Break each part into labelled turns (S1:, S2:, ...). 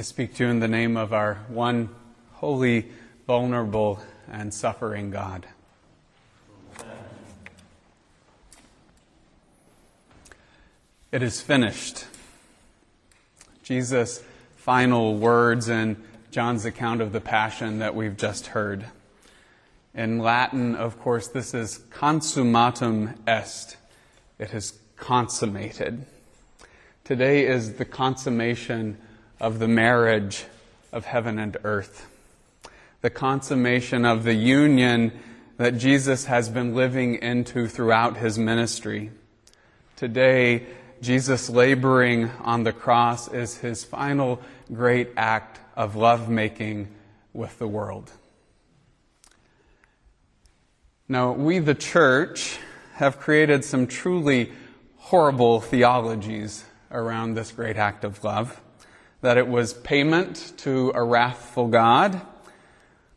S1: I speak to you in the name of our one holy, vulnerable, and suffering God. It is finished. Jesus' final words in John's account of the Passion that we've just heard. In Latin, of course, this is consummatum est. It is consummated. Today is the consummation of the marriage of heaven and earth, the consummation of the union that Jesus has been living into throughout his ministry. Today, Jesus laboring on the cross is his final great act of lovemaking with the world. Now, we, the church, have created some truly horrible theologies around this great act of love. That it was payment to a wrathful God,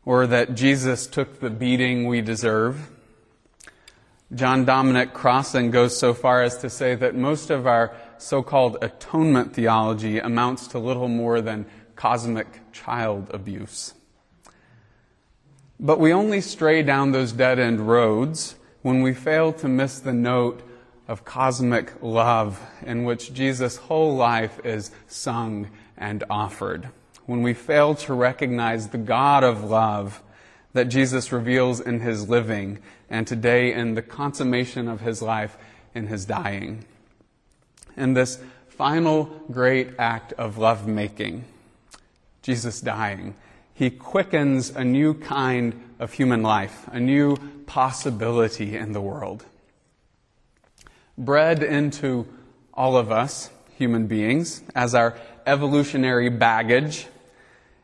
S1: or that Jesus took the beating we deserve. John Dominic Crossan goes so far as to say that most of our so-called atonement theology amounts to little more than cosmic child abuse. But we only stray down those dead end roads when we fail to miss the note of cosmic love in which Jesus' whole life is sung and offered. When we fail to recognize the God of love that Jesus reveals in his living and today in the consummation of his life in his dying. In this final great act of lovemaking, Jesus dying, he quickens a new kind of human life, a new possibility in the world. Bred into all of us, human beings, as our evolutionary baggage,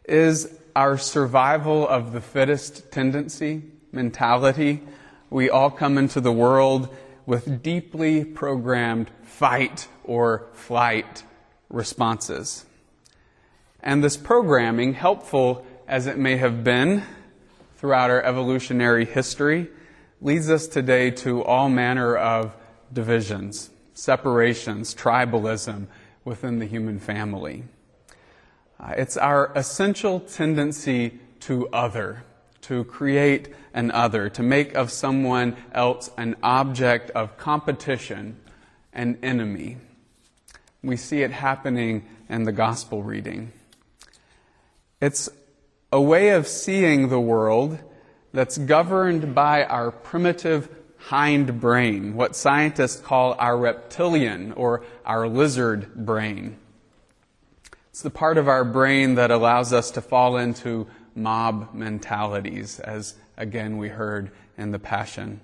S1: is our survival of the fittest tendency, mentality. We all come into the world with deeply programmed fight or flight responses. And this programming, helpful as it may have been throughout our evolutionary history, leads us today to all manner of divisions, separations, tribalism within the human family. Uh, it's our essential tendency to other, to create an other, to make of someone else an object of competition, an enemy. We see it happening in the gospel reading. It's a way of seeing the world that's governed by our primitive hind brain, what scientists call our reptilian or our lizard brain. It's the part of our brain that allows us to fall into mob mentalities, as again we heard in the Passion.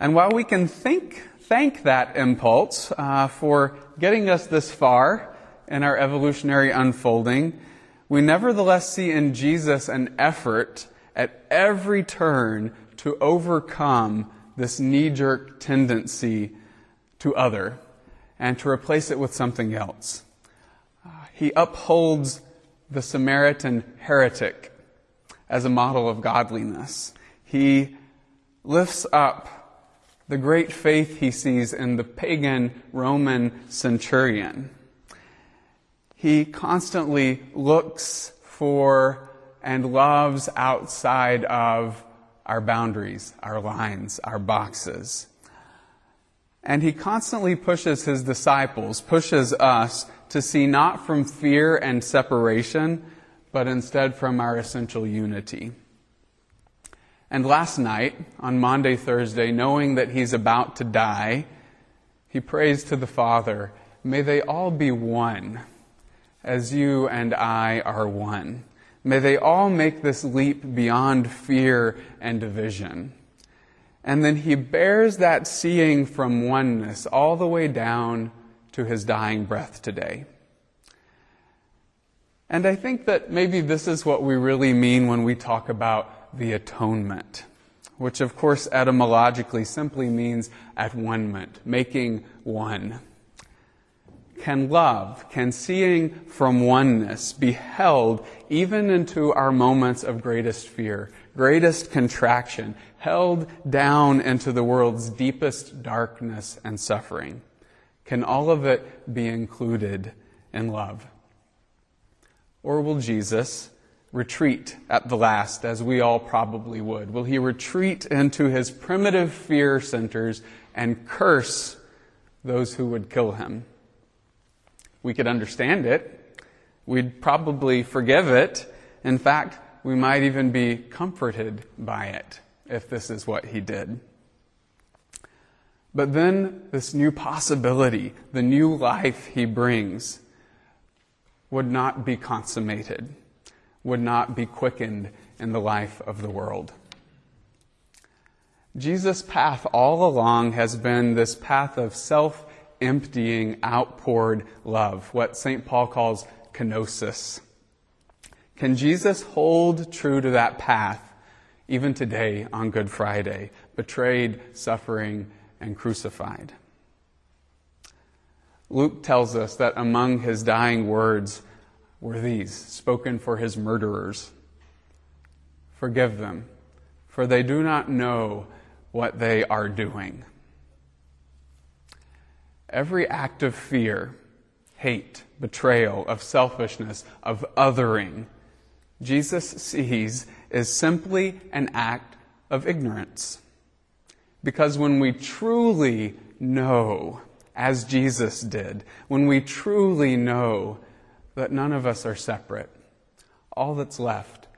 S1: And while we can think, thank that impulse uh, for getting us this far in our evolutionary unfolding, we nevertheless see in Jesus an effort at every turn to overcome this knee jerk tendency to other and to replace it with something else. Uh, he upholds the Samaritan heretic as a model of godliness. He lifts up the great faith he sees in the pagan Roman centurion. He constantly looks for and loves outside of our boundaries, our lines, our boxes. And he constantly pushes his disciples, pushes us to see not from fear and separation, but instead from our essential unity. And last night, on Maundy, Thursday, knowing that he's about to die, he prays to the Father, may they all be one, as you and I are one. May they all make this leap beyond fear and division. And then he bears that seeing from oneness all the way down to his dying breath today. And I think that maybe this is what we really mean when we talk about the atonement, which of course etymologically simply means at one making one. Can love, can seeing from oneness be held even into our moments of greatest fear, greatest contraction, held down into the world's deepest darkness and suffering? Can all of it be included in love? Or will Jesus retreat at the last, as we all probably would? Will he retreat into his primitive fear centers and curse those who would kill him? We could understand it. We'd probably forgive it. In fact, we might even be comforted by it if this is what he did. But then this new possibility, the new life he brings, would not be consummated, would not be quickened in the life of the world. Jesus' path all along has been this path of self emptying, outpoured love, what St. Paul calls kenosis. Can Jesus hold true to that path even today on Good Friday, betrayed, suffering, and crucified? Luke tells us that among his dying words were these, spoken for his murderers Forgive them, for they do not know what they are doing. Every act of fear, hate, betrayal, of selfishness, of othering, Jesus sees is simply an act of ignorance. Because when we truly know, as Jesus did, when we truly know that none of us are separate, all that's left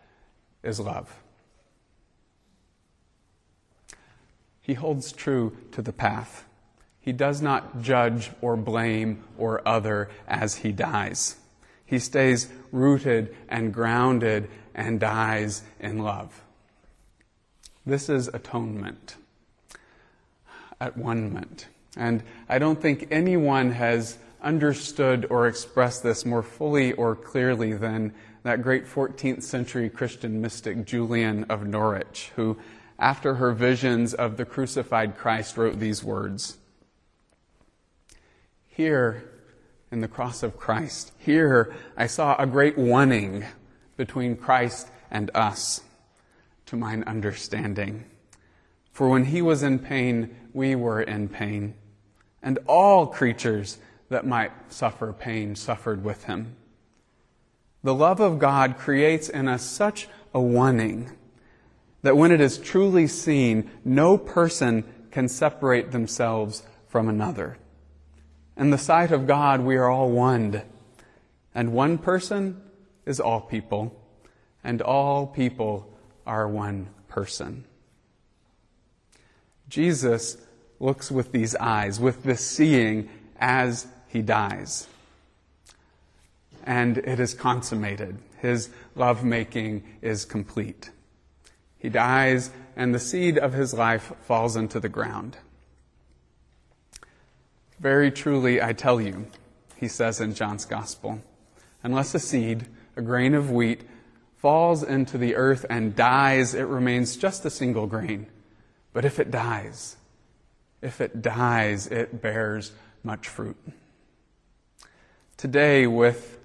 S1: is love. He holds true to the path. He does not judge or blame or other as he dies. He stays rooted and grounded and dies in love. This is atonement, at one-ment. And I don't think anyone has understood or expressed this more fully or clearly than that great 14th century Christian mystic Julian of Norwich, who, after her visions of the crucified Christ, wrote these words. Here, in the cross of Christ. Here I saw a great oneing between Christ and us, to mine understanding. For when he was in pain, we were in pain, and all creatures that might suffer pain suffered with him. The love of God creates in us such a oneing that when it is truly seen, no person can separate themselves from another. In the sight of God, we are all one. And one person is all people, and all people are one person. Jesus looks with these eyes, with this seeing, as he dies. And it is consummated. His lovemaking is complete. He dies, and the seed of his life falls into the ground. Very truly, I tell you, he says in John's Gospel, unless a seed, a grain of wheat, falls into the earth and dies, it remains just a single grain. But if it dies, if it dies, it bears much fruit. Today, with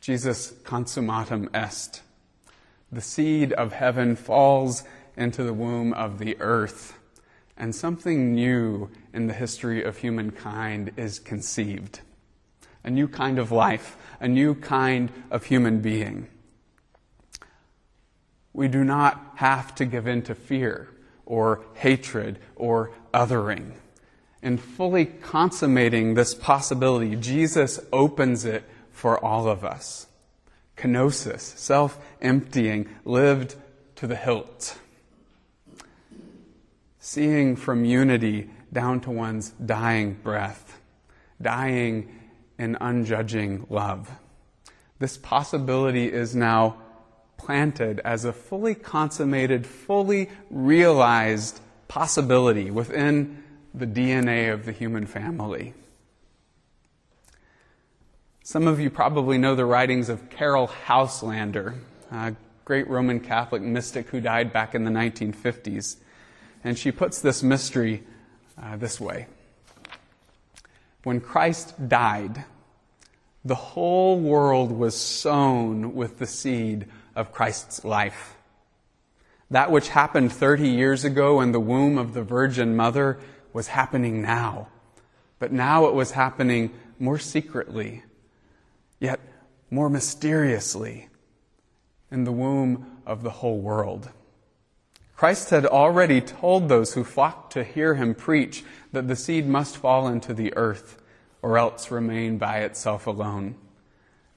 S1: Jesus consummatum est, the seed of heaven falls into the womb of the earth and something new in the history of humankind is conceived. A new kind of life, a new kind of human being. We do not have to give in to fear or hatred or othering. In fully consummating this possibility, Jesus opens it for all of us. Kenosis, self emptying, lived to the hilt seeing from unity down to one's dying breath, dying in unjudging love. This possibility is now planted as a fully consummated, fully realized possibility within the DNA of the human family. Some of you probably know the writings of Caryll Houselander, a great Roman Catholic mystic who died back in the 1950s. And she puts this mystery uh, this way When Christ died, the whole world was sown with the seed of Christ's life. That which happened 30 years ago in the womb of the Virgin Mother was happening now. But now it was happening more secretly. Yet more mysteriously in the womb of the whole world. Christ had already told those who flocked to hear him preach that the seed must fall into the earth or else remain by itself alone.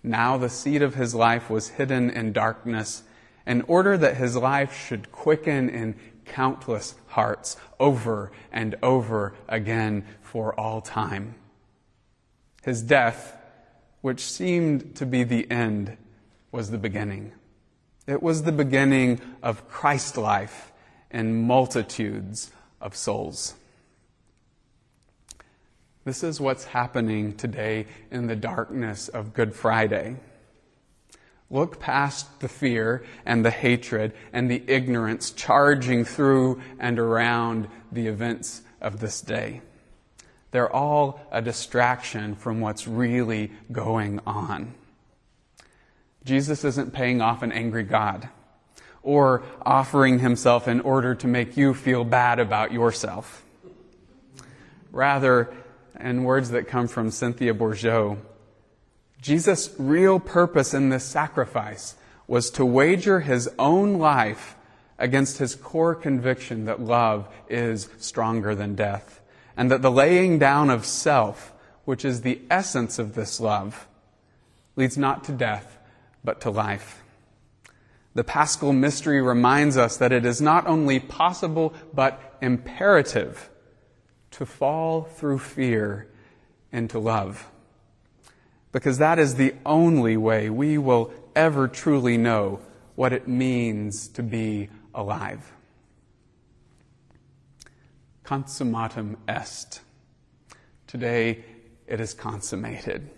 S1: Now the seed of his life was hidden in darkness in order that his life should quicken in countless hearts over and over again for all time. His death, which seemed to be the end, was the beginning. It was the beginning of Christ life in multitudes of souls. This is what's happening today in the darkness of Good Friday. Look past the fear and the hatred and the ignorance charging through and around the events of this day. They're all a distraction from what's really going on. Jesus isn't paying off an angry God or offering himself in order to make you feel bad about yourself. Rather, in words that come from Cynthia Bourgeault, Jesus' real purpose in this sacrifice was to wager his own life against his core conviction that love is stronger than death, and that the laying down of self, which is the essence of this love, leads not to death, but to life. The paschal mystery reminds us that it is not only possible, but imperative to fall through fear into love. Because that is the only way we will ever truly know what it means to be alive. Consummatum est. Today it is consummated.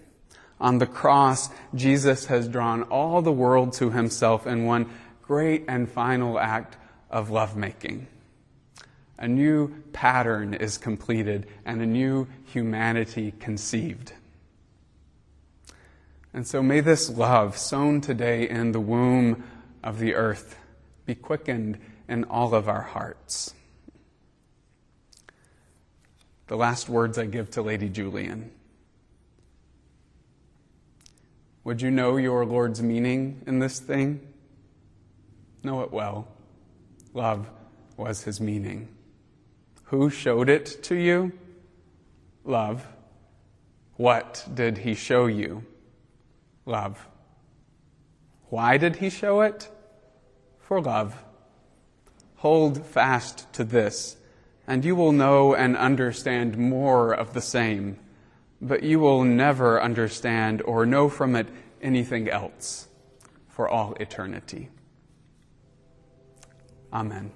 S1: On the cross, Jesus has drawn all the world to himself in one great and final act of lovemaking. A new pattern is completed and a new humanity conceived. And so may this love sown today in the womb of the earth be quickened in all of our hearts. The last words I give to Lady Julian. Would you know your Lord's meaning in this thing? Know it well. Love was his meaning. Who showed it to you? Love. What did he show you? Love. Why did he show it? For love. Hold fast to this, and you will know and understand more of the same but you will never understand or know from it anything else for all eternity. Amen.